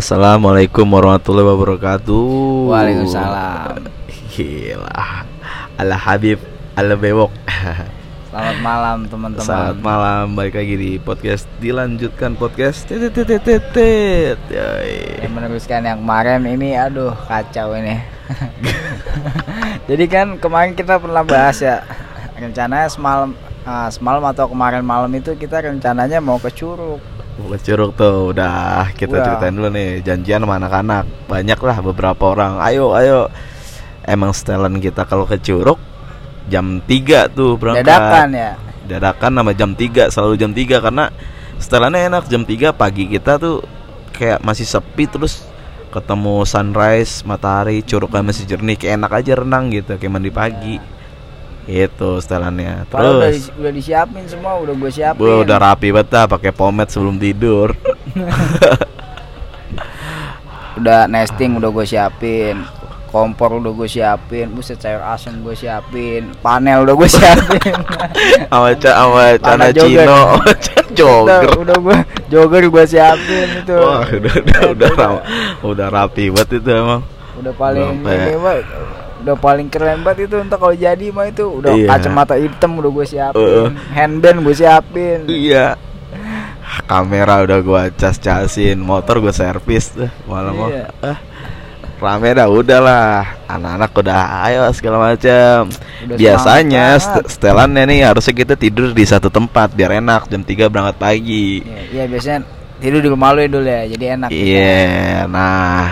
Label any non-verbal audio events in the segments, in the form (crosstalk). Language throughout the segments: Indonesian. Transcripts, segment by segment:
Assalamualaikum warahmatullahi wabarakatuh. Waalaikumsalam. Gila. Ala Habib, ala bewok. Selamat malam teman-teman. Selamat malam, balik lagi di podcast dilanjutkan podcast. Tit, tit, tit, tit, tit. Yoi. Yang meneruskan yang kemarin ini, aduh kacau ini. (laughs) Jadi kan kemarin kita pernah bahas ya rencananya semalam ah, semalam atau kemarin malam itu kita rencananya mau ke Curug. Buka curug tuh udah. Kita Udah. ceritain dulu nih janjian sama anak-anak. Banyak lah beberapa orang. Ayo ayo. Emang setelan kita kalau ke curug jam 3 tuh berangkat. Dadakan ya. dadakan sama jam 3 selalu jam 3 karena setelannya enak jam 3 pagi kita tuh kayak masih sepi terus ketemu sunrise matahari curugnya masih jernih. Kayak enak aja renang gitu kayak mandi pagi itu setelannya Padahal udah, terus di- udah disiapin semua, udah gue siapin. Gue udah rapi banget dah pakai pomade sebelum tidur. (laughs) udah nesting udah gue siapin. Kompor udah gue siapin, buset sayur asem gue siapin, panel udah gue (laughs) siapin. Sama ca sama cana. Cino, jogger. (laughs) udah, udah gue jogger gue siapin itu. Wah, udah udah udah ra- udah rapi banget itu emang. udah paling ini udah paling keren banget itu entah kalau jadi mah itu udah Iya. kacamata hitam udah gue siapin Uh-uh. handband gue siapin Iya. Kamera udah gua cas-casin, motor gua servis tuh malam mau. Iya. Ah, rame dah udahlah. Anak-anak udah ayo segala macam. Udah Biasanya st- setelannya nih harusnya kita tidur di satu tempat biar enak jam 3 berangkat pagi. Iya, iya biasanya tidur di rumah lu ya dulu ya jadi enak Iya, nah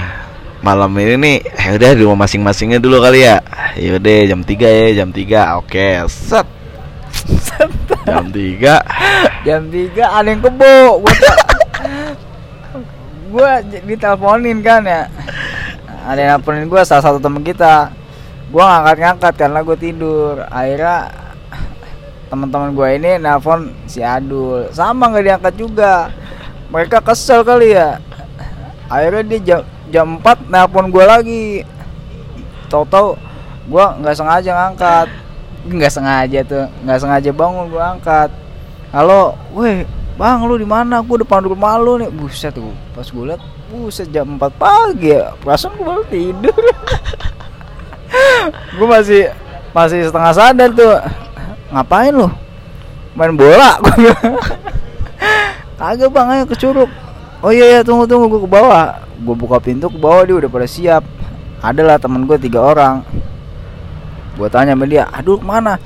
malam ini nih, ya udah di rumah masing-masingnya dulu kali ya. Yaudah jam 3 ya, jam 3 Oke, set. jam 3 jam 3 ada yang kebo. Gue gue diteleponin kan ya. Ada yang nelponin gue salah satu temen kita. Gue ngangkat-ngangkat karena gue tidur. Akhirnya teman-teman gue ini nelpon si Adul. Sama nggak diangkat juga. Mereka kesel kali ya. Akhirnya dia jam jam 4 nelpon gue lagi. Tahu-tahu gue nggak sengaja ngangkat. Nggak sengaja tuh nggak sengaja bangun gue angkat. Halo weh bang lu di mana? Gue depan rumah lu nih. Buset tuh pas gue liat buset jam 4 pagi ya. Perasaan gue baru tidur. (laughs) Gue masih masih setengah sadar tuh. Ngapain lu? Main bola? (laughs) (laughs) Kagak bang ayo ke curug oh iya iya tunggu tunggu gue ke bawah. Gue buka pintu ke bawah dia udah pada siap. Adalah temen gue tiga orang. Gue tanya sama dia aduh ke mana?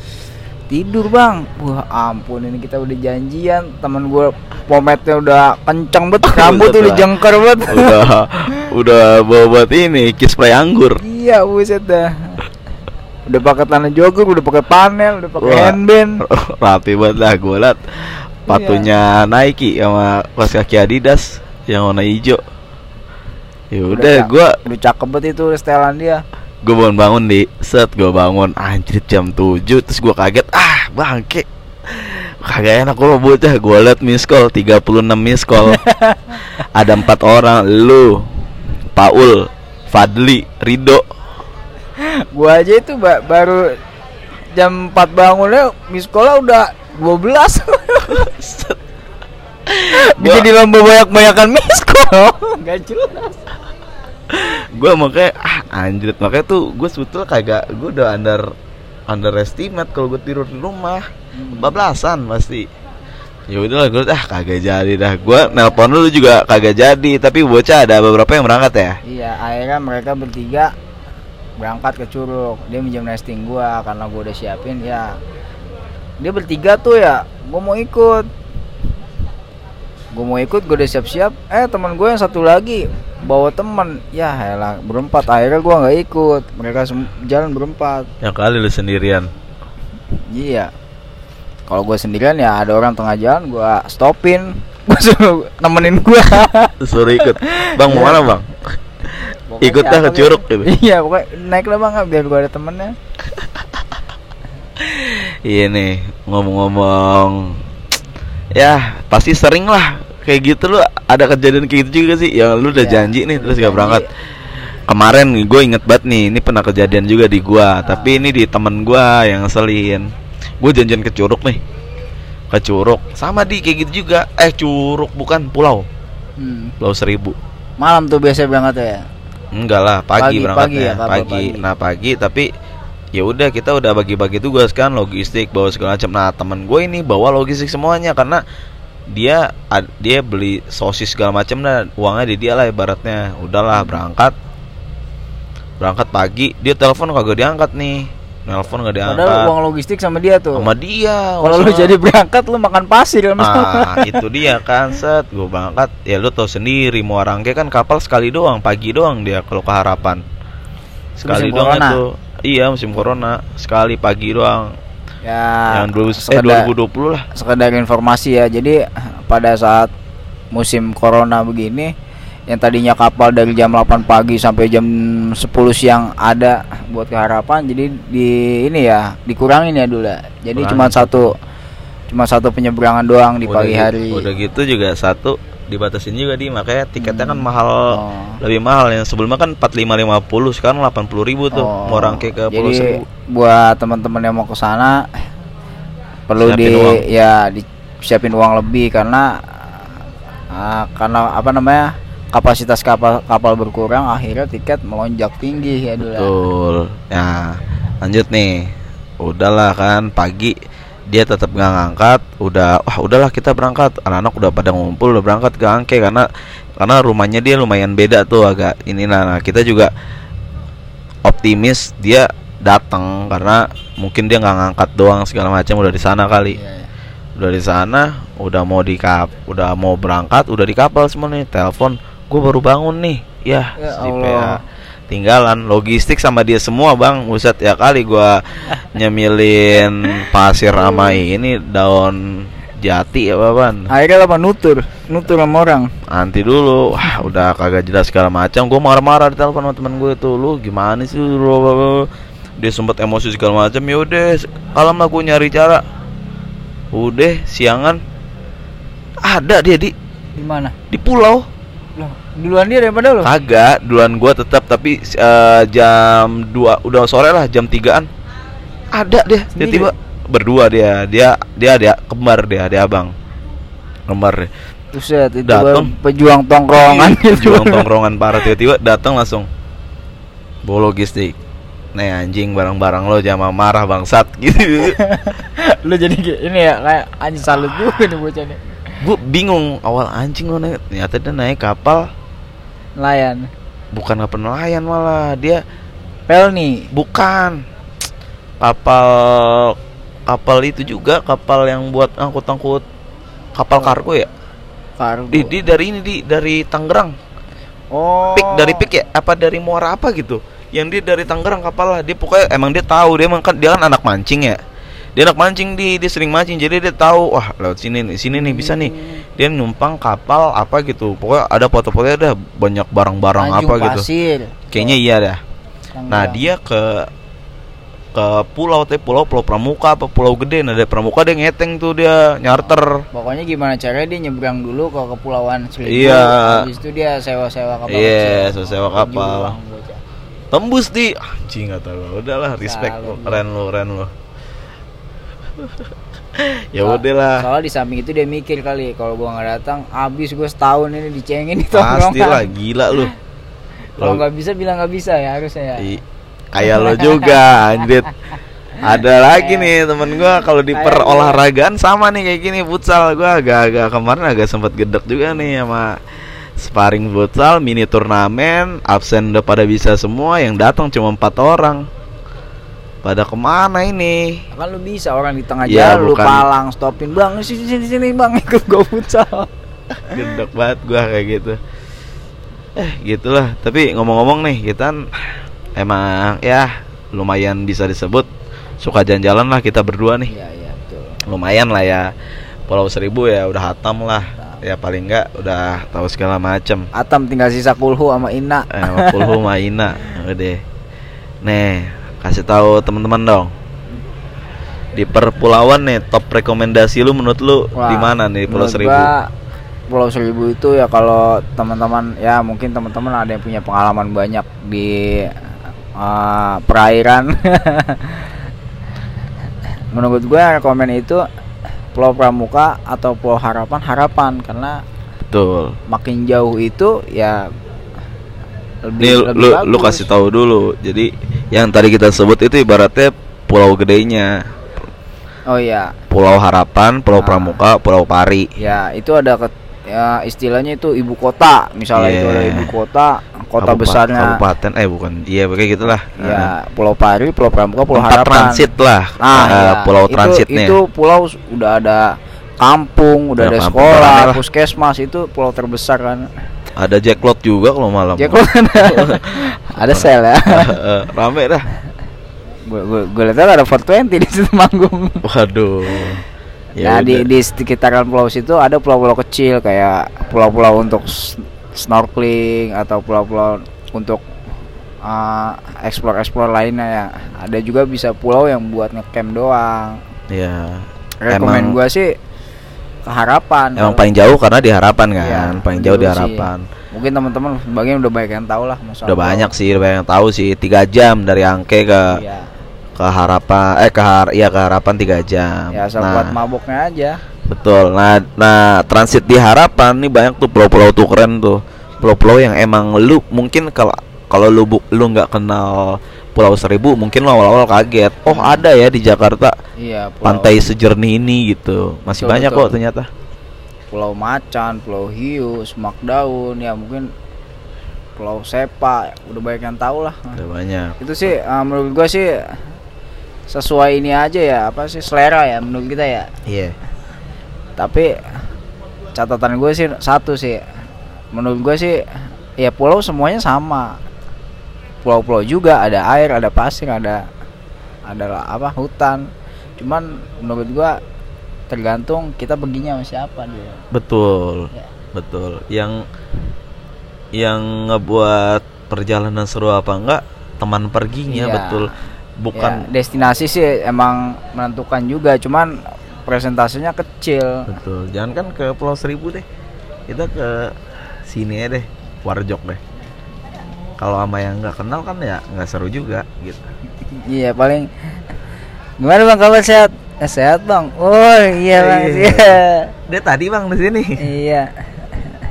Tidur bang. Wah ampun ini kita udah janjian. Temen gue pomade-nya udah kenceng banget (laughs) rambut tuh udah. jengker banget. (laughs) Udah udah bawa buat ini kiss play anggur. iya buset dah. Udah pakai tanah jogger udah pakai panel udah pakai handband. (laughs) Rapi banget lah gue liat. Patunya Nike sama kaos kaki Adidas yang warna hijau. Ya udah gua udah cakep banget itu setelan dia. gue bangun bangun di. Set gue bangun anjir jam 7 terus gue kaget ah bangke. Kagak enak gue bocah gue liat miss call 36 miss call. (laughs) Ada empat orang lu Paul Fadli Rido. Gua aja itu ba- baru jam 4 bangunnya di sekolah udah 12 (laughs) Gua- jadi lomba banyak-banyakan miskol nggak jelas. Gue makanya ah anjir makanya tuh gue sebetulnya kagak gue udah under underestimate kalau gue tidur di rumah. Bablasan pasti. Ya udahlah gue ah kagak jadi dah. Gue nelpon lu juga kagak jadi. Tapi bocah ada beberapa yang berangkat ya? Iya akhirnya mereka bertiga berangkat ke curug. Dia minjem nesting gua karena gua udah siapin ya. Dia bertiga tuh ya gua mau ikut gua mau ikut gua udah siap-siap. Eh teman gue yang satu lagi bawa teman. Ya elah berempat. Akhirnya gua nggak ikut. Mereka jalan berempat. Yang kali lu sendirian. Iya. Kalau gue sendirian ya ada orang tengah jalan gue stopin, (laughs) gue suruh nemenin gue. suruh ikut. Bang mau mana bang? Ikut dah ke curug gitu. Iya pokoknya naik lah bang biar gue ada temennya. iya nih ngomong-ngomong. Ya pasti sering lah kayak gitu lu ada kejadian kayak gitu juga sih yang lu udah Iya, janji nih terus gak berangkat kemarin gue inget banget nih ini pernah kejadian juga di gua tapi ini di temen gua yang ngeselin gue janjian ke curug nih ke curug sama di kayak gitu juga eh curug bukan pulau Hmm. pulau seribu Malam tuh biasa berangkat ya. Enggak lah, pagi, Pagi, berangkatnya. pagi ya, pagi. pagi. Nah, pagi tapi ya udah kita udah bagi-bagi tugas kan logistik bawa segala macam. Nah, temen gue ini bawa logistik semuanya karena dia dia beli sosis segala macam dan uangnya di dia lah ibaratnya. Udahlah berangkat. Berangkat pagi, dia telepon kagak diangkat nih. Nelpon gak diangkat. Padahal uang logistik sama dia tuh. sama dia. Kalau lu jadi berangkat lu makan pasir kan. Ah, (laughs) itu dia kan set gue berangkat ya lu tau sendiri mau rangke kan kapal sekali doang pagi doang dia kalau ke harapan sekali Musim doang corona. itu iya musim corona sekali pagi doang ya. yang dulu eh sekedar- 2020 lah sekedar informasi ya jadi pada saat musim corona begini yang tadinya kapal dari jam 8 pagi sampai jam 10 siang ada buat ke harapan jadi di ini ya dikurangin ya dulu ya. jadi Kurangin. cuma satu cuma satu penyeberangan doang di Udah pagi gitu- hari udah gitu juga satu dibatasin juga di makanya tiketnya kan mahal Oh. lebih mahal yang sebelumnya kan 4550 sekarang 80.000 ribu tuh Oh, mau rangke ke Pulau jadi buat teman-teman yang mau ke sana perlu Siapin di uang. ya disiapin uang lebih karena ah, karena apa namanya kapasitas kapal kapal berkurang akhirnya tiket melonjak tinggi ya dulu. Betul. Ya, lanjut nih. Udahlah kan pagi dia tetap nggak ngangkat. Udah, wah udahlah kita berangkat. Anak-anak udah pada ngumpul udah berangkat ke Angke karena karena rumahnya dia lumayan beda tuh agak ini nah, nah kita juga optimis dia datang karena mungkin dia nggak ngangkat doang segala macam udah di sana kali Iya, iya. udah di sana udah mau di kap udah mau berangkat udah di kapal semua nih telepon gue baru bangun nih ya, Ya si Allah. PA. Tinggalan logistik sama dia semua bang. Buset ya kali gua (laughs) nyemilin pasir sama ini daun jati ya baban Akhirnya apa nutur, nutur sama orang. nanti dulu. Wah udah kagak jelas segala macam. Gue marah-marah di telepon sama temen gue tuh lu gimana sih? Lu bla, bla, bla." dia sempat emosi segala macam. Ya udah kalau lah gue nyari cara. Udah siangan. Ada dia di. Di mana? di pulau duluan dia daripada lo. kagak duluan gua tetap tapi eh, jam 2 udah sore lah jam 3an ada dia Sendiri? tiba-tiba berdua dia dia dia dia kembar dia dia abang kembar dia Buset, itu Dateng. pejuang tongkrongan gitu. juang tongkrongan parah tiba-tiba datang langsung bawa logistik Nih anjing barang-barang lo jangan marah bangsat gitu (laughs) lu jadi ini ya kayak anjing salut juga nih bocah nih. Gue bingung awal anjing lo naik Ternyata dia naik kapal Nelayan. Bukan kapal nelayan malah Dia Pelni. Bukan Kapal Kapal itu juga Kapal yang buat angkut-angkut Kapal Oh. kargo ya Kargo. di, di dari ini di dari Tangerang oh. Pik dari Pik ya apa dari Muara apa gitu yang dia dari Tangerang kapal lah dia pokoknya emang dia tahu dia emang kan dia kan anak mancing ya dia anak mancing di dia sering mancing jadi dia tahu wah lewat sini nih sini nih bisa nih dia numpang kapal apa gitu pokoknya ada foto-fotonya ada banyak barang-barang apa gitu Pasir. kayaknya iya dah nah dia ke ke pulau teh pulau pulau Pramuka apa pulau gede nah dari Pramuka dia ngeteng tuh dia nyarter Pokoknya gimana caranya dia nyebrang dulu ke kepulauan Seribu. Iya. Habis itu dia sewa-sewa kapal. Iya, kecil. sewa kapal. Tembus di anjing kata lu udahlah respect lu. keren lu keren lu ya udahlah Soalnya di samping itu dia mikir kali kalau gua nggak datang, habis gua setahun ini dicengin di pasti lah tongkrongan. gila lu. Kalau Lo- nggak bisa bilang nggak bisa ya harusnya ya. kayak lo juga anjir ada (laughs) lagi nih temen gua kalau di perolahragaan sama nih kayak gini futsal. Gua agak-agak kemarin agak sempat gedek juga nih sama sparring futsal mini turnamen absen udah pada bisa semua yang datang cuma empat orang pada ke mana ini? Kan lu bisa orang di tengah Ya, jalan lu palang stopin bang sini sini sini bang (laughs) ikut gua futsal. (laughs) gedek banget gua kayak gitu. Eh gitulah. Tapi ngomong-ngomong nih kita emang ya lumayan bisa disebut suka jalan-jalan lah kita berdua nih. Iya iya betul. lumayan lah ya. Pulau Seribu ya udah hatam lah. Ya paling enggak udah tahu segala macem. Atam tinggal sisa kulhu sama Ina. eh, sama Pulhu Maina (laughs) udah nih kasih tahu teman-teman dong. Di perpulauan nih top rekomendasi lu menurut lu di mana nih Pulau Seribu? gua, Pulau Seribu itu ya kalau teman-teman ya mungkin teman-teman ada yang punya pengalaman banyak di uh, perairan. (laughs) Menurut gue rekomen itu Pulau Pramuka atau Pulau Harapan Harapan. Karena betul. makin jauh itu ya lebih, Nih lebih lu bagus. lu kasih tahu dulu. Jadi yang tadi kita sebut itu ibaratnya pulau gedenya. oh iya Pulau Harapan, Pulau Ah. Pramuka, Pulau Pari. ya itu ada ke, ya istilahnya itu ibu kota misalnya itu Iya. ada ibu kota kota Kabupa- besarnya Kabupaten eh bukan. Iya, kayak gitulah. ya Pulau Pari Pulau Pramuka Pulau Tempat Harapan transit lah. nah eh, ya, pulau itu, transitnya. itu pulau udah ada kampung udah Ada ada kampung, sekolah puskesmas itu pulau terbesar kan Ada jacklot juga kalau malam. Jack Lo- (laughs) ada sel ya (laughs) Rame dah. gue gue gue lihat ada 420 di situ manggung Waduh. Ya, di udah. di sekitaran pulau situ ada pulau-pulau kecil kayak pulau-pulau untuk snorkeling atau pulau-pulau untuk uh, explore-explore lainnya ya. Ada juga bisa pulau yang buat ngecamp doang. ya. Rekomen Emang- gua sih ke harapan. Emang paling jauh karena di harapan kan, Iya, paling jauh di sih. harapan. Mungkin teman-teman sebagian udah banyak yang tahu lah masalah. Udah banyak sih, udah banyak yang tahu sih. Tiga jam dari Angke ke Iya. ke harapan, eh ke har, iya ke harapan tiga jam. Ya asal nah, buat mabuknya aja. betul. Nah, nah transit di harapan nih banyak tuh pulau-pulau tuh keren tuh. Pulau-pulau yang emang lu mungkin kalau kalau lu bu- lu nggak kenal Pulau Seribu mungkin lo awal-awal kaget. Oh ada ya di Jakarta Iya, pulau, pantai sejernih ini gitu. Masih Betul, banyak betul. kok ternyata. Pulau Macan, Pulau Hiu, Semak Daun, ya mungkin Pulau Sepa, udah banyak yang tahu lah. Ada banyak. itu sih uh, menurut gua sih sesuai ini aja ya apa sih selera ya menurut kita ya Iya. tapi catatan gue sih satu sih menurut gue sih ya pulau semuanya sama pulau-pulau juga ada air ada pasir ada ada apa hutan cuman menurut gua tergantung kita perginya sama siapa dia Betul. Ya. Betul. Yang yang ngebuat perjalanan seru apa enggak teman perginya Iya. betul. Bukan Ya, destinasi sih emang menentukan juga cuman presentasenya kecil betul. Jangan kan ke Pulau Seribu deh. Kita ke sini aja deh, Warjok deh. Kalau sama yang nggak kenal kan ya nggak seru juga gitu. Iya paling Gimana bang kabar sehat? Eh, sehat bang. Oh iya bang. Iya. Iya. Dia tadi bang di sini. Iya.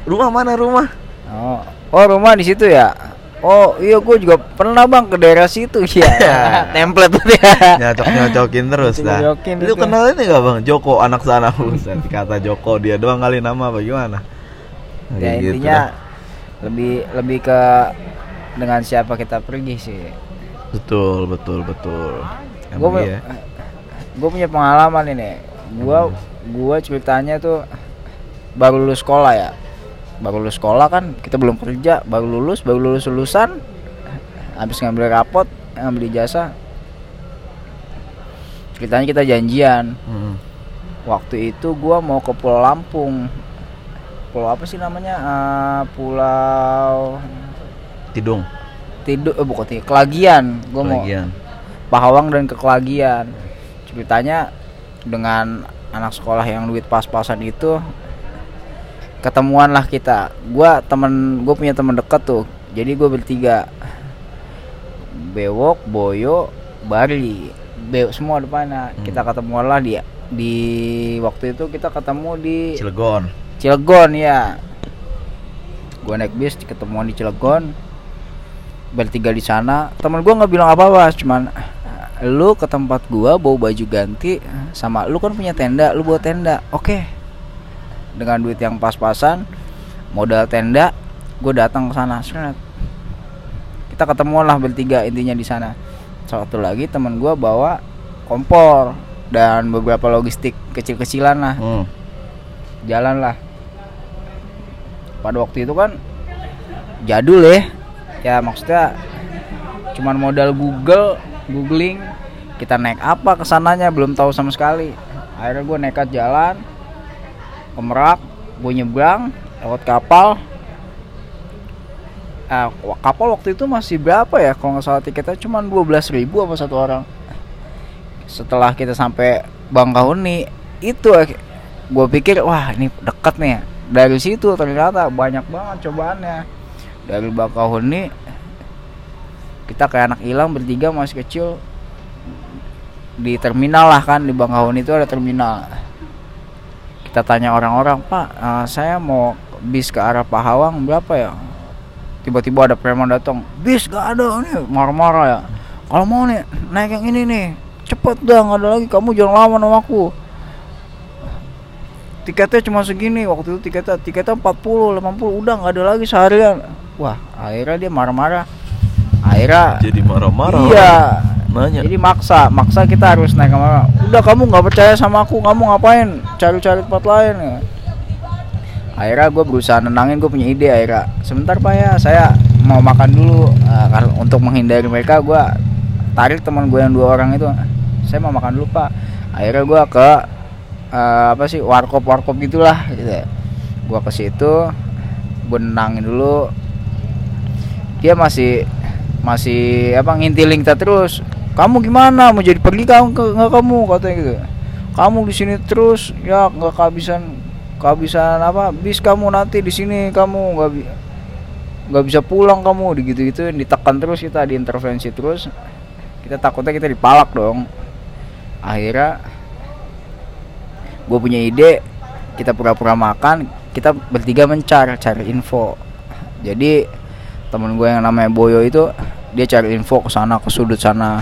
Rumah mana rumah? Oh, oh rumah di situ ya. Oh iya gue juga pernah bang ke daerah situ ya. (laughs) Template tuh ya. Nyocok nyocokin terus dah. Lu itu. kenal ini gak bang? Joko anak sana (laughs) Buset, kata Joko dia doang kali nama apa gimana? Ya gitu intinya dah. lebih lebih ke dengan siapa kita pergi sih. betul betul betul. Gue gue punya pengalaman ini. Gua gua ceritanya tuh baru lulus sekolah ya. Baru lulus sekolah kan kita belum kerja, baru lulus, baru lulus lulusan. Habis ngambil rapot, ngambil ijazah. Ceritanya kita janjian. Hmm. Waktu itu gua mau ke Pulau Lampung. Pulau apa sih namanya? Eh, Pulau Tidung, Tidur eh, bukan Tidung, Kelagian. Gua mau. Pahawang dan ke Kelagian. Ceritanya dengan anak sekolah yang duit pas-pasan itu ketemuan lah kita. Gua temen gue punya temen dekat tuh. Jadi gue bertiga. Bewok, Boyo, Bari. Be semua depannya. Hmm. Kita ketemuan lah di di waktu itu kita ketemu di Cilegon. Cilegon ya. Gua naik bis ketemuan di Cilegon. Bertiga di sana. Temen gua nggak bilang apa-apa, cuman lu ke tempat gua bawa baju ganti sama lu kan punya tenda, lu bawa tenda. Oke. Dengan duit yang pas-pasan, modal tenda, gua datang ke sana. Kita ketemuan lah bertiga intinya di sana. Satu lagi temen gua bawa kompor dan beberapa logistik kecil-kecilan lah Hmm. jalan lah pada waktu itu kan jadul ya ya maksudnya cuman modal Google googling kita naik apa ke sananya belum tahu sama sekali. Akhirnya gue nekat jalan ke Merak gue nyebrang lewat kapal. Wa- kapal waktu itu masih berapa ya? Kalau nggak salah tiketnya cuma 12.000 ribu apa satu orang. Setelah kita sampai Bangkauni itu gue pikir wah ini dekat nih dari situ ternyata banyak banget cobaannya dari Bakahuni kita kayak anak hilang bertiga masih kecil. Di terminal lah kan di Bakahuni itu ada terminal. Kita tanya orang-orang pak eh, saya mau bis ke arah Pahawang berapa ya? Tiba-tiba ada preman datang bis gak ada nih. Marah-marah ya. Kalau mau nih naik yang ini nih. Cepet dah nggak ada lagi. Kamu jangan lama sama aku. Tiketnya cuma segini waktu itu tiketnya tiketnya 40 50 udah nggak ada lagi seharian wah akhirnya dia marah-marah. Akhirnya Jadi marah-marah. iya. Nanya. jadi maksa maksa kita harus naik sama udah kamu nggak percaya sama aku kamu ngapain cari-cari tempat lain? Ya akhirnya gue berusaha nenangin gue punya ide akhirnya. Sebentar pak ya saya mau makan dulu. Nah, karena untuk menghindari mereka gue tarik teman gue yang dua orang itu. Saya mau makan dulu pak. Akhirnya gue ke eh, apa sih warkop warkop gitulah gitu ya. gue ke situ gue nenangin dulu dia masih masih apa ngintilin kita terus. Kamu gimana? Mau jadi pergi kamu nggak kamu? Katanya gitu. Kamu di sini terus ya nggak kehabisan kehabisan apa bis kamu nanti di sini kamu nggak nggak bisa pulang kamu digitu gituin ditekan terus kita diintervensi terus. Kita takutnya kita dipalak dong. Akhirnya gue punya ide kita pura-pura makan kita bertiga mencar cari info. Jadi temen gue yang namanya Boyo itu dia cari info ke sana ke sudut sana.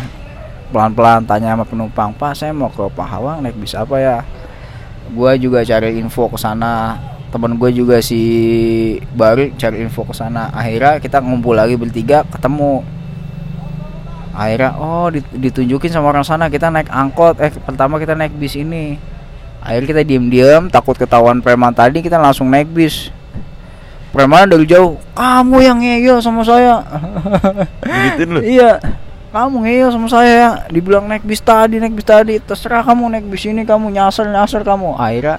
Pelan-pelan tanya sama penumpang pak saya mau ke Pahawang naik bis apa ya? Gue juga cari info ke sana. Temen gue juga si Bari cari info ke sana. Akhirnya kita ngumpul lagi bertiga ketemu. Akhirnya oh dit- ditunjukin sama orang sana kita naik angkot. Eh pertama kita naik bis ini. Akhirnya kita diem-diem takut ketahuan preman tadi kita langsung naik bis preman dari jauh. Kamu yang ngeyel sama saya. Gituin lu. iya. Kamu ngeyel sama saya dibilang naik bis tadi naik bis tadi. Terserah kamu naik bis ini kamu nyasar nyasar kamu. Akhirnya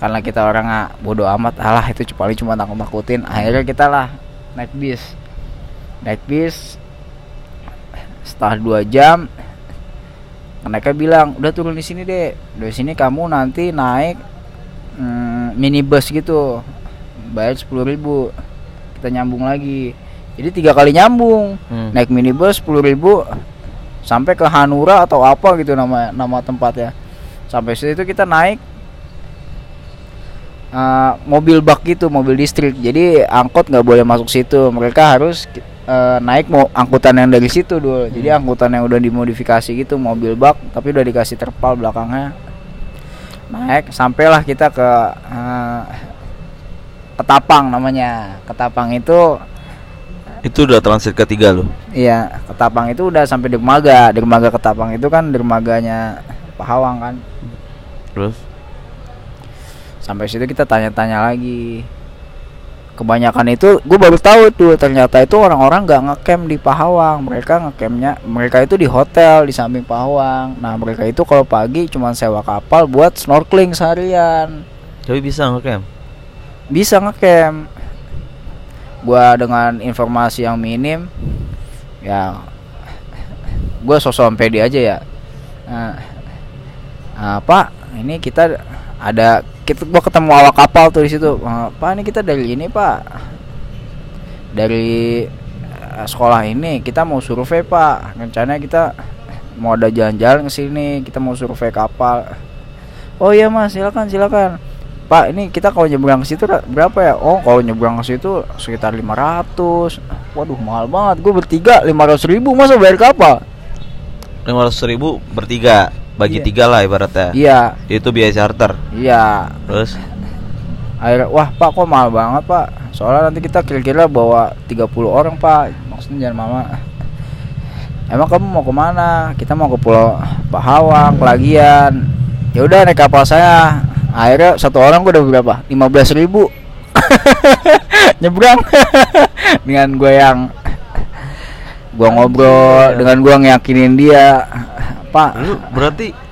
karena kita orang ah, bodoh amat. Alah itu paling cuma takut takutin akhirnya kita lah naik bis. Naik bis setelah dua jam mereka bilang udah turun di sini deh dari sini kamu nanti naik mm, minibus gitu bayar sepuluh ribu. Kita nyambung lagi. Jadi tiga kali nyambung. Hmm. naik minibus sepuluh ribu sampai ke Hanura atau apa gitu nama nama tempatnya. Sampai situ kita naik eh, mobil bak gitu mobil distrik jadi angkot nggak boleh masuk situ. Mereka harus eh, naik mau angkutan yang dari situ dulu. Jadi angkutan yang udah dimodifikasi gitu mobil bak tapi udah dikasih terpal belakangnya. Naik sampailah kita ke eh, Ketapang namanya Ketapang itu Itu udah transit ketiga lu. Iya, Ketapang itu udah sampai dermaga. Dermaga Ketapang itu kan dermaganya Pahawang kan. Terus Sampai situ kita tanya-tanya lagi. Kebanyakan itu gue baru tahu tuh ternyata itu orang-orang nggak ngecamp di Pahawang. Mereka ngecampnya mereka itu di hotel di samping Pahawang. Nah mereka itu kalau pagi cuma sewa kapal buat snorkeling seharian. tapi bisa ngecamp. Bisa ngecamp. Gua dengan informasi yang minim ya gue sosok pede aja ya. Nah, ah, pak ini kita ada kita gua ketemu awak kapal tuh di situ. "Ah, pak ini kita dari ini pak. Dari eh, sekolah ini kita mau survei pak. Rencananya kita mau ada jalan-jalan ke sini kita mau survei kapal. Oh iya mas silakan silakan pak ini kita kalau nyebrang ke situ ra- berapa ya? Oh kalau nyebrang ke situ sekitar 500 waduh mahal banget. Gue bertiga 500 ribu. Masa bayar kapal? Lima ratus ribu bertiga, bagi Iya. tiga lah ibaratnya. iya. Itu biaya charter. iya. Terus? Akhirnya wah pak kok mahal banget pak? Soalnya nanti kita kira-kira bawa 30 orang pak. Maksudnya jangan mama. Emang kamu mau ke mana? Kita mau ke pulau Pahawang Kelagian ya udah naik kapal saya akhirnya satu orang gua udah berapa 15.000 ribu (laughs) nyebrang (laughs) dengan gue yang gua ngobrol dengan gua ngeyakinin dia pak lu berarti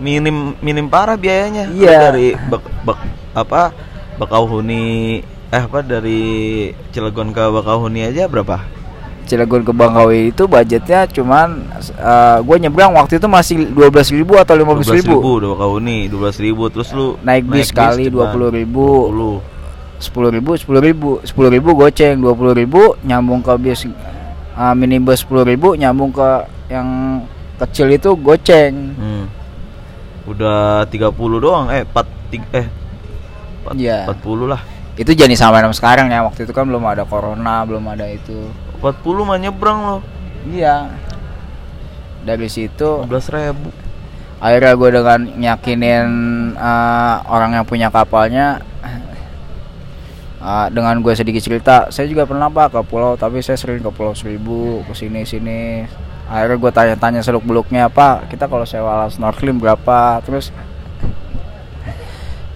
minim minim parah biayanya. Lu Iya. Dari bak, bak apa? Bakauhuni eh apa dari Cilegon ke Bakauhuni aja berapa? Cilegon ke Bangkawi itu budgetnya cuman eh gue nyebrang waktu itu masih 12.000 atau 15.000 ribu udah Bakauhuni, 12 ribu terus lu naik bis kali cuman 20 ribu 20. 10 ribu 10 ribu 10 ribu goceng 20 ribu nyambung ke bis eh, minibus 10 ribu nyambung ke yang kecil itu goceng Hmm. Udah 30 doang eh 4 tiga, eh Empat- Iya. 40 lah itu jadi sampai sama sekarang ya waktu itu kan belum ada corona belum ada itu 40 mah nyebrang loh. Iya. Dari situ 15 ribu. akhirnya gue dengan nyakinin eh, orang yang punya kapalnya eh, dengan gue sedikit cerita saya juga pernah pak ke pulau tapi saya sering ke pulau seribu ke sini sini. Akhirnya gue tanya-tanya seluk beluknya apa kita kalau sewa alat snorkeling berapa? Terus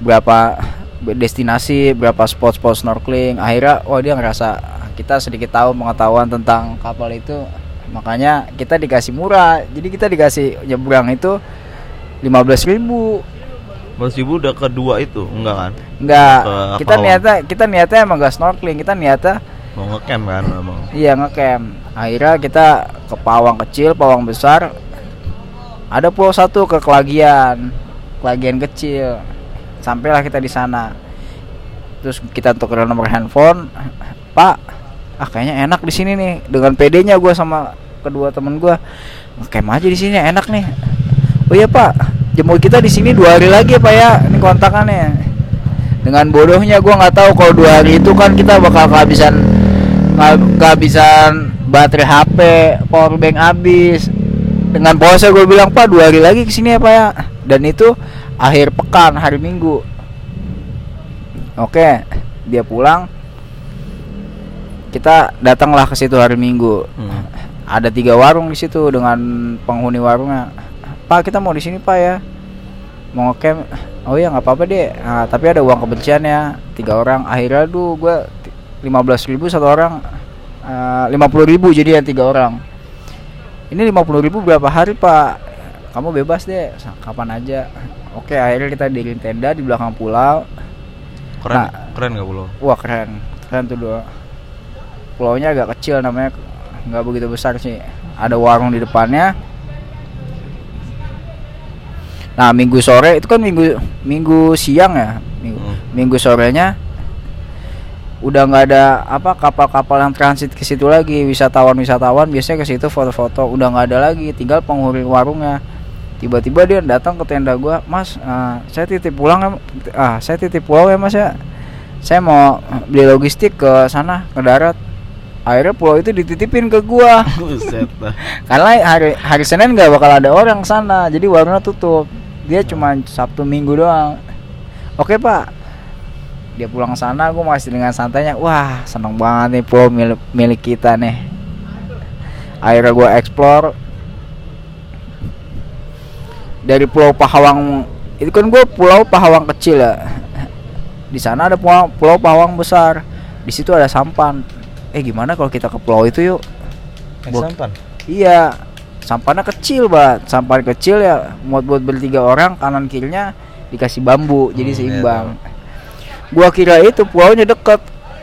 berapa destinasi berapa spot-spot snorkeling? Akhirnya wah dia ngerasa kita sedikit tahu pengetahuan tentang kapal itu makanya kita dikasih murah jadi kita dikasih nyebrang itu 15.000 ribu 15 ribu udah kedua itu enggak kan Enggak, Ke kita niatnya kita niatnya emang gak snorkeling, kita niatnya mau ngecamp kan memang iya ngecamp. Akhirnya kita ke pawang kecil, pawang besar. Ada pulau satu ke Kelagian, Kelagian kecil. Sampailah kita di sana. Terus kita tukeran nomor handphone. Pak, ah kayaknya enak di sini nih. Dengan PD-nya gue sama kedua temen gue ngecamp aja di sini enak nih. Oh iya Pak, jemur kita di sini dua hari lagi ya Pak ya. Ini kontakannya. Dengan bodohnya gua nggak tahu kalau dua hari itu kan kita bakal kehabisan kehabisan baterai HP power bank habis. Dengan pause gue bilang pak dua hari lagi ke sini ya pak ya. Dan itu akhir pekan hari minggu. Oke dia pulang kita datanglah ke situ hari minggu. Hmm. ada tiga warung di situ dengan penghuni warungnya. Pak kita mau di sini pak ya. Mau ngecamp oh ya nggak apa-apa deh Nah, tapi ada uang kebencian ya. Tiga orang. Akhirnya tuh gue lima belas ribu satu orang. Eh, lima puluh ribu jadi yang tiga orang. Ini lima puluh ribu berapa hari pak? Kamu bebas deh kapan aja. Oke akhirnya kita diriin tenda di belakang pulau. Keren Nah. keren gak pulau? wah keren. Keren tuh dua pulaunya agak kecil namanya nggak begitu besar sih. Ada warung di depannya. Nah minggu sore itu kan minggu minggu siang ya? Minggu, Hmm. minggu sorenya udah nggak ada apa kapal-kapal yang transit ke situ lagi. Wisatawan-wisatawan biasanya ke situ foto-foto udah nggak ada lagi. Tinggal penghuni warungnya. Tiba-tiba dia datang ke tenda gua mas eh, saya titip pulang ya ah saya titip pulau ya mas ya. Saya mau beli logistik ke sana ke darat akhirnya pulau itu dititipin ke gua. (laughs) Karena hari hari Senin nggak bakal ada orang sana jadi warungnya tutup. Dia cuma Sabtu Minggu doang. Oke pak. Dia pulang sana gue masih dengan santainya. Wah seneng banget nih pulau milik, milik kita nih. Akhirnya gue explore. Dari pulau Pahawang itu kan gue pulau Pahawang kecil ya. Di sana ada pulau, pulau Pahawang besar. Di situ ada sampan eh gimana kalau kita ke pulau itu yuk Buat- sampan Iya, sampannya kecil banget. Sampan kecil ya, muat buat bertiga orang, kanan kirinya dikasih bambu, jadi Hmm, seimbang. Gua kira itu pulaunya deket,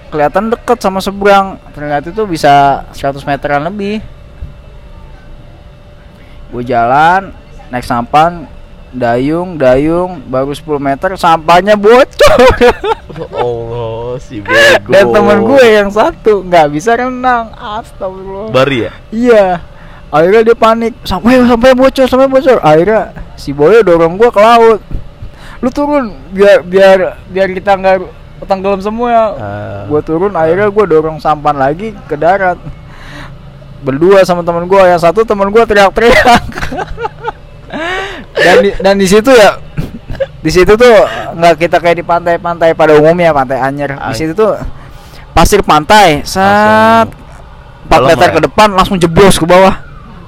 kelihatan deket sama seberang. Ternyata itu bisa 100 meteran lebih. Gue jalan, naik sampan, dayung, dayung, baru 10 meter, sampahnya bocor. Allah si bego (laughs) Dan temen gue yang satu nggak bisa renang, astagfirullah. Bari ya Iya. Akhirnya dia panik. Sampai sampai bocor, sampai bocor. Akhirnya si Boyo dorong gua ke laut. Lu turun biar biar biar kita nggak tenggelam semua ya. Ah. Gua turun akhirnya gua dorong sampan lagi ke darat. Berdua sama teman gua, yang satu teman gua teriak-teriak. (laughs) dan di, dan di situ ya di situ tuh nggak kita kayak di pantai-pantai pada umumnya pantai Anyer. Di situ tuh pasir pantai saat 4 Dalam meter lah ke ya? depan langsung jeblos ke bawah.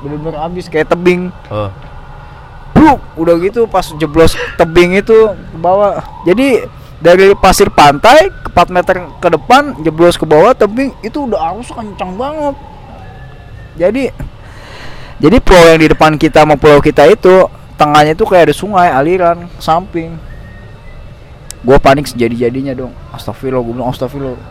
Bener-bener habis kayak tebing. Oh. Bruk, udah gitu pas jeblos tebing itu ke bawah. Jadi dari pasir pantai ke 4 meter ke depan jeblos ke bawah tebing itu udah arus kencang banget. Jadi jadi pulau yang di depan kita sama pulau kita itu tengahnya itu kayak ada sungai aliran samping. Gue panik sejadi-jadinya dong. Astagfirullah gue bilang astagfirullah.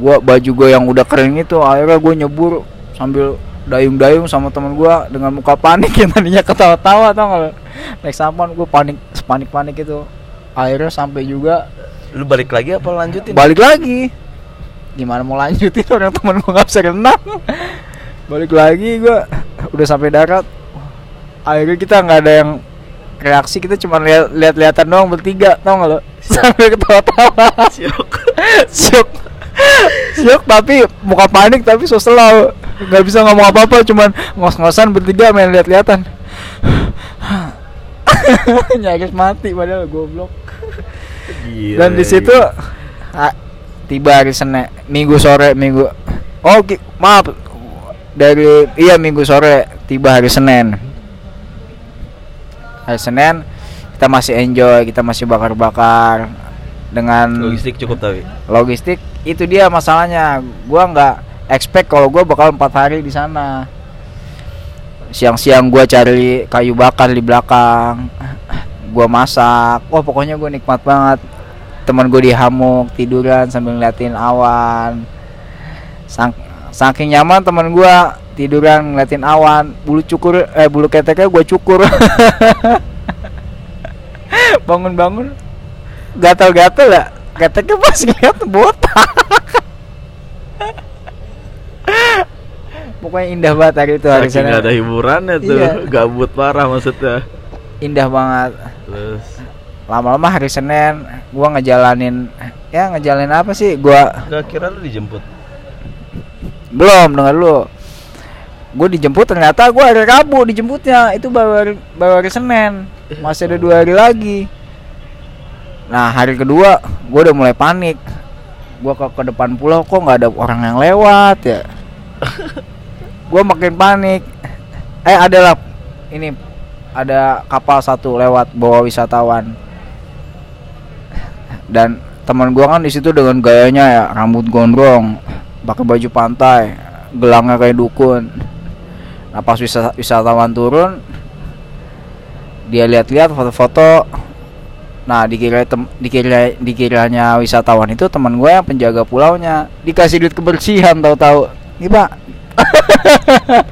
Gue baju gue yang udah kering itu akhirnya gue nyebur sambil dayung-dayung sama teman gue dengan muka panik yang tadinya ketawa-tawa tau gak naik sampan gue panik sepanik-panik itu. Akhirnya sampai juga lu balik lagi apa lanjutin? Balik lagi. Gimana mau lanjutin? (laughs) Orang teman gue nggak bisa renang balik lagi gue udah sampai darat akhirnya kita nggak ada yang reaksi kita cuma lihat lihat lihatan doang bertiga tau gak lo? Sambil ketawa-tawa. Syok. syok syok tapi muka panik tapi so slow nggak bisa ngomong apa-apa cuman ngos-ngosan bertiga main lihat-lihatan. (laughs) Nyaris mati padahal goblok. Gila, dan di situ ah, tiba hari Senin Minggu sore Minggu oh maaf dari iya Minggu sore tiba hari Senin hari Senin kita masih enjoy kita masih bakar-bakar dengan logistik cukup tapi? logistik itu dia masalahnya. Gua nggak expect kalau gua bakal empat hari di sana. Siang-siang gua cari kayu bakar di belakang gua masak. Wah pokoknya gua nikmat banget. Teman gue di hammock tiduran sambil ngeliatin awan. Sang, saking nyaman teman gua tiduran ngeliatin awan bulu cukur eh bulu keteknya gua cukur. (laughs) Bangun-bangun gatal-gatal ya keteknya pas ngeliat botak. (laughs) Pokoknya indah banget hari itu hari Saking sana. nggak ada hiburannya tuh Iya. gabut parah maksudnya. Indah banget. Terus? Lama-lama hari Senin gua ngejalanin ya ngejalanin apa sih? Gua nggak kira lu dijemput. Belum dengar lu gue dijemput ternyata gua hari Rabu dijemputnya. Itu baru hari, baru hari Senin. Masih ada dua hari lagi. Nah hari kedua gue udah mulai panik. Gua ke, ke depan pulau kok nggak ada orang yang lewat ya? (laughs) Gua makin panik. Eh adalah ini ada kapal satu lewat bawa wisatawan. Dan teman gua kan di situ dengan gayanya ya rambut gondrong pakai baju pantai gelangnya kayak dukun nah pas wisa- wisatawan turun dia lihat-lihat foto-foto. Nah dikira tem dikira dikiranya wisatawan itu teman gue yang penjaga pulaunya. Dikasih duit kebersihan tahu-tahu. Nih pak. (laughs)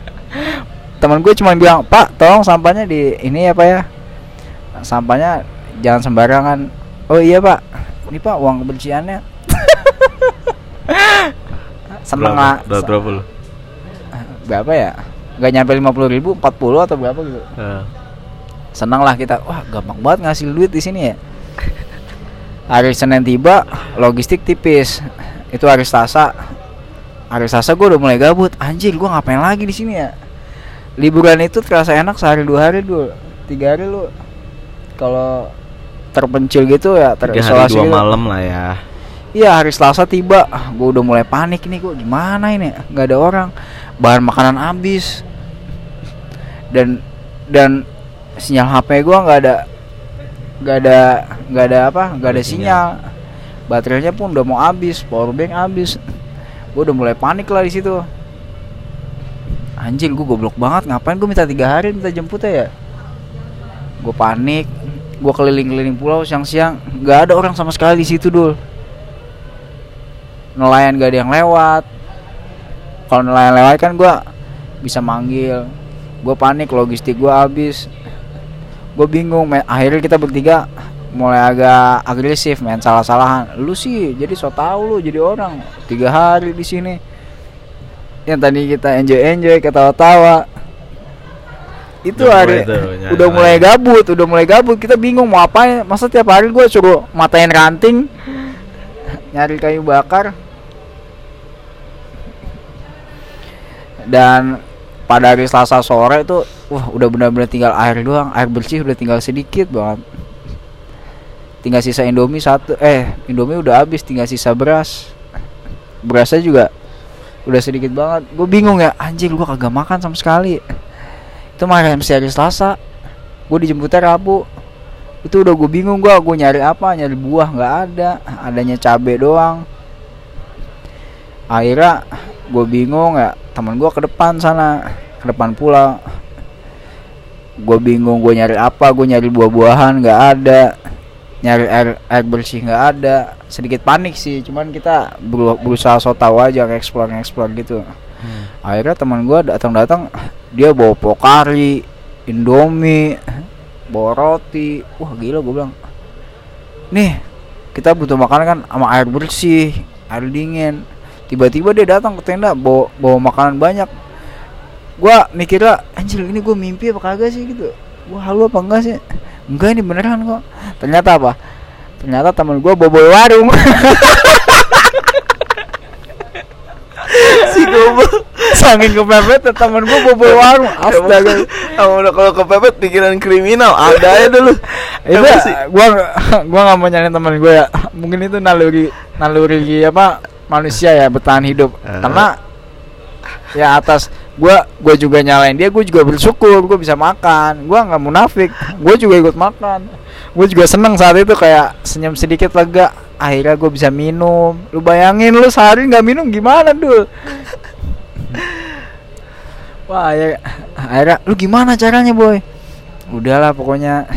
Teman gue cuma bilang pak tolong sampahnya di ini ya pak ya. Sampahnya jangan sembarangan. Oh iya pak. Ini pak uang kebersihannya. (laughs) Seneng ah. lu? Berapa ya nggak nyampe lima puluh ribu 40 atau berapa gitu. Nah, senang lah kita wah gampang banget ngasih duit di sini ya. Hari Senin tiba logistik tipis. Itu hari Selasa. Hari Selasa gue udah mulai gabut. Anjir gue ngapain lagi di sini ya? Liburan itu terasa enak sehari dua hari dulu tiga hari lu. Kalau terpencil gitu ya terisolasi dua gitu. malam lah ya. Iya hari Selasa tiba, gue udah mulai panik nih gue gimana ini, nggak ada orang, bahan makanan habis, dan dan sinyal HP gue nggak ada, nggak ada, nggak ada apa, nggak ada sinyal, baterainya pun udah mau habis, power bank habis, gue udah mulai panik lah di situ. Anjir gue goblok banget, ngapain gue minta tiga hari minta jemputnya ya? Gue panik, gue keliling-keliling pulau siang-siang, nggak ada orang sama sekali di situ dul. Nelayan gak ada yang lewat kalau nelayan lewat kan gua bisa manggil. Gue panik logistik gua habis. Gue bingung akhirnya kita bertiga mulai agak agresif main salah-salahan. Lu sih jadi so tau lu jadi orang. Tiga hari di sini. Yang tadi kita enjoy enjoy ketawa-tawa. Itu Udah hari nyari udah mulai gabut udah mulai gabut. Kita bingung mau apa masa tiap hari gue suruh matain ranting nyari kayu bakar dan pada hari Selasa sore itu wah udah benar-benar tinggal air doang. Air bersih udah tinggal sedikit banget. Tinggal sisa Indomie satu eh Indomie udah habis tinggal sisa beras. Berasnya juga udah sedikit banget. Gue bingung ya anjir gue kagak makan sama sekali. Itu mah MC hari Selasa. Gue dijemputnya Rabu. Itu udah gue bingung gue gue nyari apa? Nyari buah nggak ada. Adanya cabe doang. Akhirnya gue bingung ya teman gue ke depan sana ke depan pulau gue bingung gue nyari apa gue nyari buah-buahan nggak ada nyari air air bersih nggak ada. Sedikit panik sih cuman kita beru- berusaha so tau aja nge-explore nge-explore gitu. Akhirnya teman gue datang-datang dia bawa pokari indomie bawa roti. Wah gila gue bilang nih kita butuh makanan kan sama air bersih air dingin tiba-tiba dia datang ke tenda bawa bawa makanan banyak. Gua mikirnya anjir ini gue mimpi apa kagak sih? Gitu. Gua halu apa enggak sih? Enggak ini beneran kok. Ternyata apa? Ternyata temen gue bobol warung. (laughs) Si goblok. Saking kepepet temen gue bobol warung. Astaga. Emang udah kalau kepepet pikiran kriminal ada ya dulu. Itu sih? gue gue nggak mau nyalain temen gue ya. Mungkin itu naluri naluri apa manusia ya bertahan hidup. Eh. karena ya atas gue gue juga nyalain dia gue juga bersyukur gue bisa makan. Gue nggak munafik gue juga ikut makan. Gue juga seneng saat itu kayak senyum sedikit lega akhirnya gue bisa minum. Lu bayangin lu sehari nggak minum gimana dul? Wah akhirnya, akhirnya lu gimana caranya boy? Udahlah pokoknya.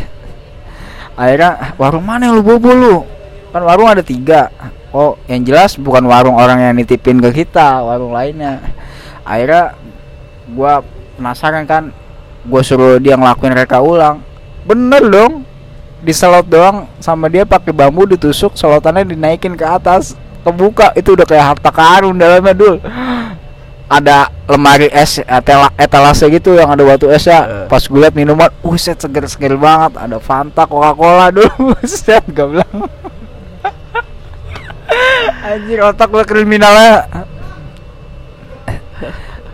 Akhirnya warung mana yang lu bobo lu? Kan warung ada tiga oh yang jelas bukan warung orang yang nitipin ke kita warung lainnya. Akhirnya gua penasaran kan gua suruh dia ngelakuin reka ulang. Bener dong diselot doang sama dia pakai bambu ditusuk selotannya dinaikin ke atas kebuka. Itu udah kayak harta karun dalamnya dul. Ada lemari es etala, etalase gitu yang ada batu es ya. Eh. pas gue liat minuman set seger seger banget. Ada Fanta Coca Cola dulu (laughs) set gak bilang anjir otak gue kriminalnya.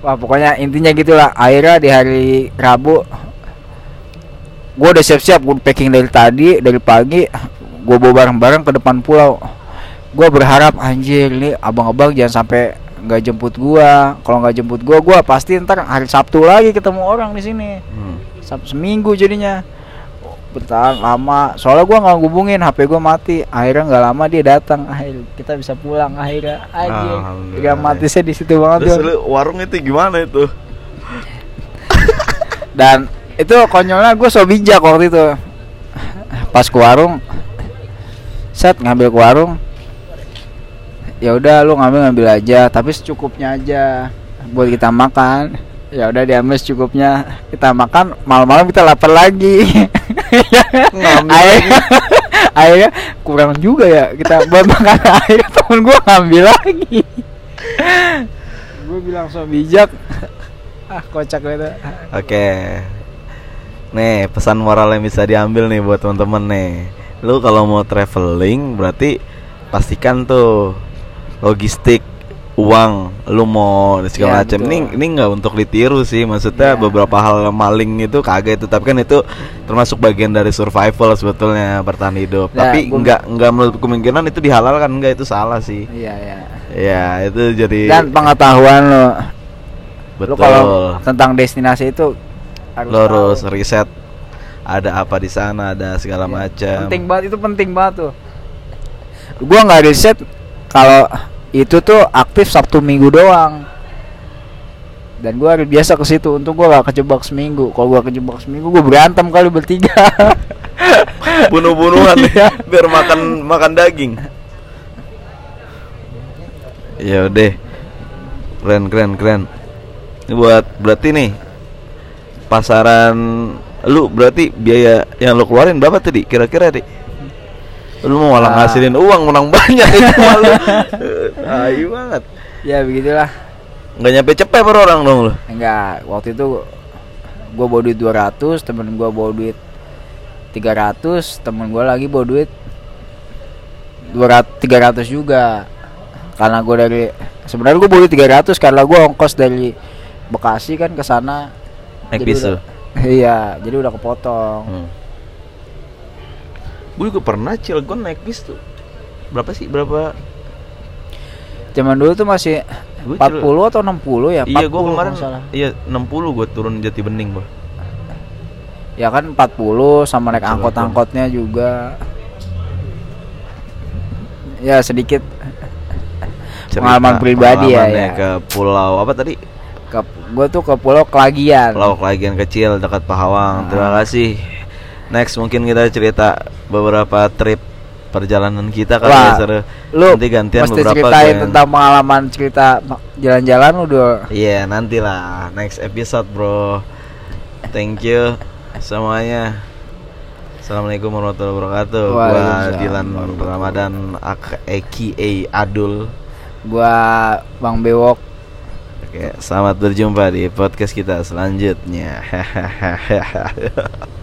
Wah pokoknya intinya gitulah. Akhirnya di hari Rabu gue udah siap-siap gue packing dari tadi dari pagi gue bawa barang-barang ke depan pulau. Gue berharap anjir ini abang-abang jangan sampai nggak jemput gua. Kalau nggak jemput gua gua pasti ntar hari Sabtu lagi ketemu orang di sini. Hmm. Sabtu seminggu jadinya bertahan lama. Soalnya gua nggak ngubungin HP gua mati. Akhirnya nggak lama dia datang. Akhir kita bisa pulang. Akhirnya aja Alhamdulillah. dramatisnya di situ banget Terus lu warung itu gimana itu? (laughs) dan itu konyolnya gue so bijak waktu itu. Pas ke warung set ngambil ke warung. Ya udah lu ngambil ngambil aja. Tapi secukupnya aja buat kita makan. Ya udah diambil secukupnya. Kita makan malam-malam kita lapar lagi (laughs) Ngambil akhirnya, (laughs) akhirnya kurang juga ya kita buat makan (laughs) akhirnya temen gua ngambil lagi gue bilang so bijak (laughs) ah kocak gitu Oke. Nih, pesan moral yang bisa diambil nih buat teman-teman nih. Lu kalau mau traveling berarti pastikan tuh logistik uang lu mau segala Iya, macam. Ini ini nggak untuk ditiru sih maksudnya Iya. beberapa hal maling itu kagak itu. Tapi kan itu termasuk bagian dari survival sebetulnya bertahan hidup. Ya, tapi nggak nggak menurut kemungkinan itu dihalalkan nggak itu salah sih. Iya iya. Ya itu jadi dan pengetahuan lo. Betul lo kalau tentang destinasi itu harus lo harus tahu. riset ada apa di sana ada segala Iya. macam. penting banget itu penting banget tuh. Gua nggak riset kalau itu tuh aktif sabtu minggu doang. Dan gua harus biasa ke situ. Untuk gua gak kejebak seminggu. Kalau gua kejebak seminggu gua berantem kali bertiga. (laughs) Bunuh-bunuhan Iya. biar makan makan daging. Ya udah. Keren keren keren. Ini buat berarti nih pasaran lu berarti biaya yang lu keluarin berapa tadi kira-kira deh lu mau malah Ah. ngasilin uang menang banyak. (laughs) Itu mah lu ayo banget. Ya begitulah. Nggak nyampe cepet per orang dong lu. Enggak waktu itu gua bawa duit 200 temen gua bawa duit 300 temen gua lagi bawa duit 200 300 juga. Karena gua dari sebenarnya gua bawa duit 300 karena gua ongkos dari Bekasi kan ke sana. Naik Jadi bis udah- (laughs) iya jadi udah kepotong. Hmm. Gue juga pernah Cilegon naik bis tuh. Berapa sih? Berapa? zaman dulu tuh masih Gua 40 atau 60 ya Iya, gue 40 kemarin iya 60 gue turun Jati Bening, Bro. ya kan 40 sama naik Cilegon. angkot-angkotnya juga ya sedikit Pengalaman pribadi ya, ya. ke pulau apa tadi? ke gue tuh ke Pulau Kelagian Pulau Kelagian kecil dekat Pahawang. Ah. Terima kasih. Next mungkin kita cerita beberapa trip perjalanan kita kali Wah, ya seru. lu Nanti gantian mesti beberapa ceritain yang- tentang pengalaman cerita jalan-jalan udah Iya, nantilah next episode, Bro. Thank you semuanya. Assalamualaikum warahmatullahi wabarakatuh. Gua Dilan Ramadan ak- aka Adul. gua Bang Bewok Oke, selamat berjumpa di podcast kita selanjutnya. (laughs)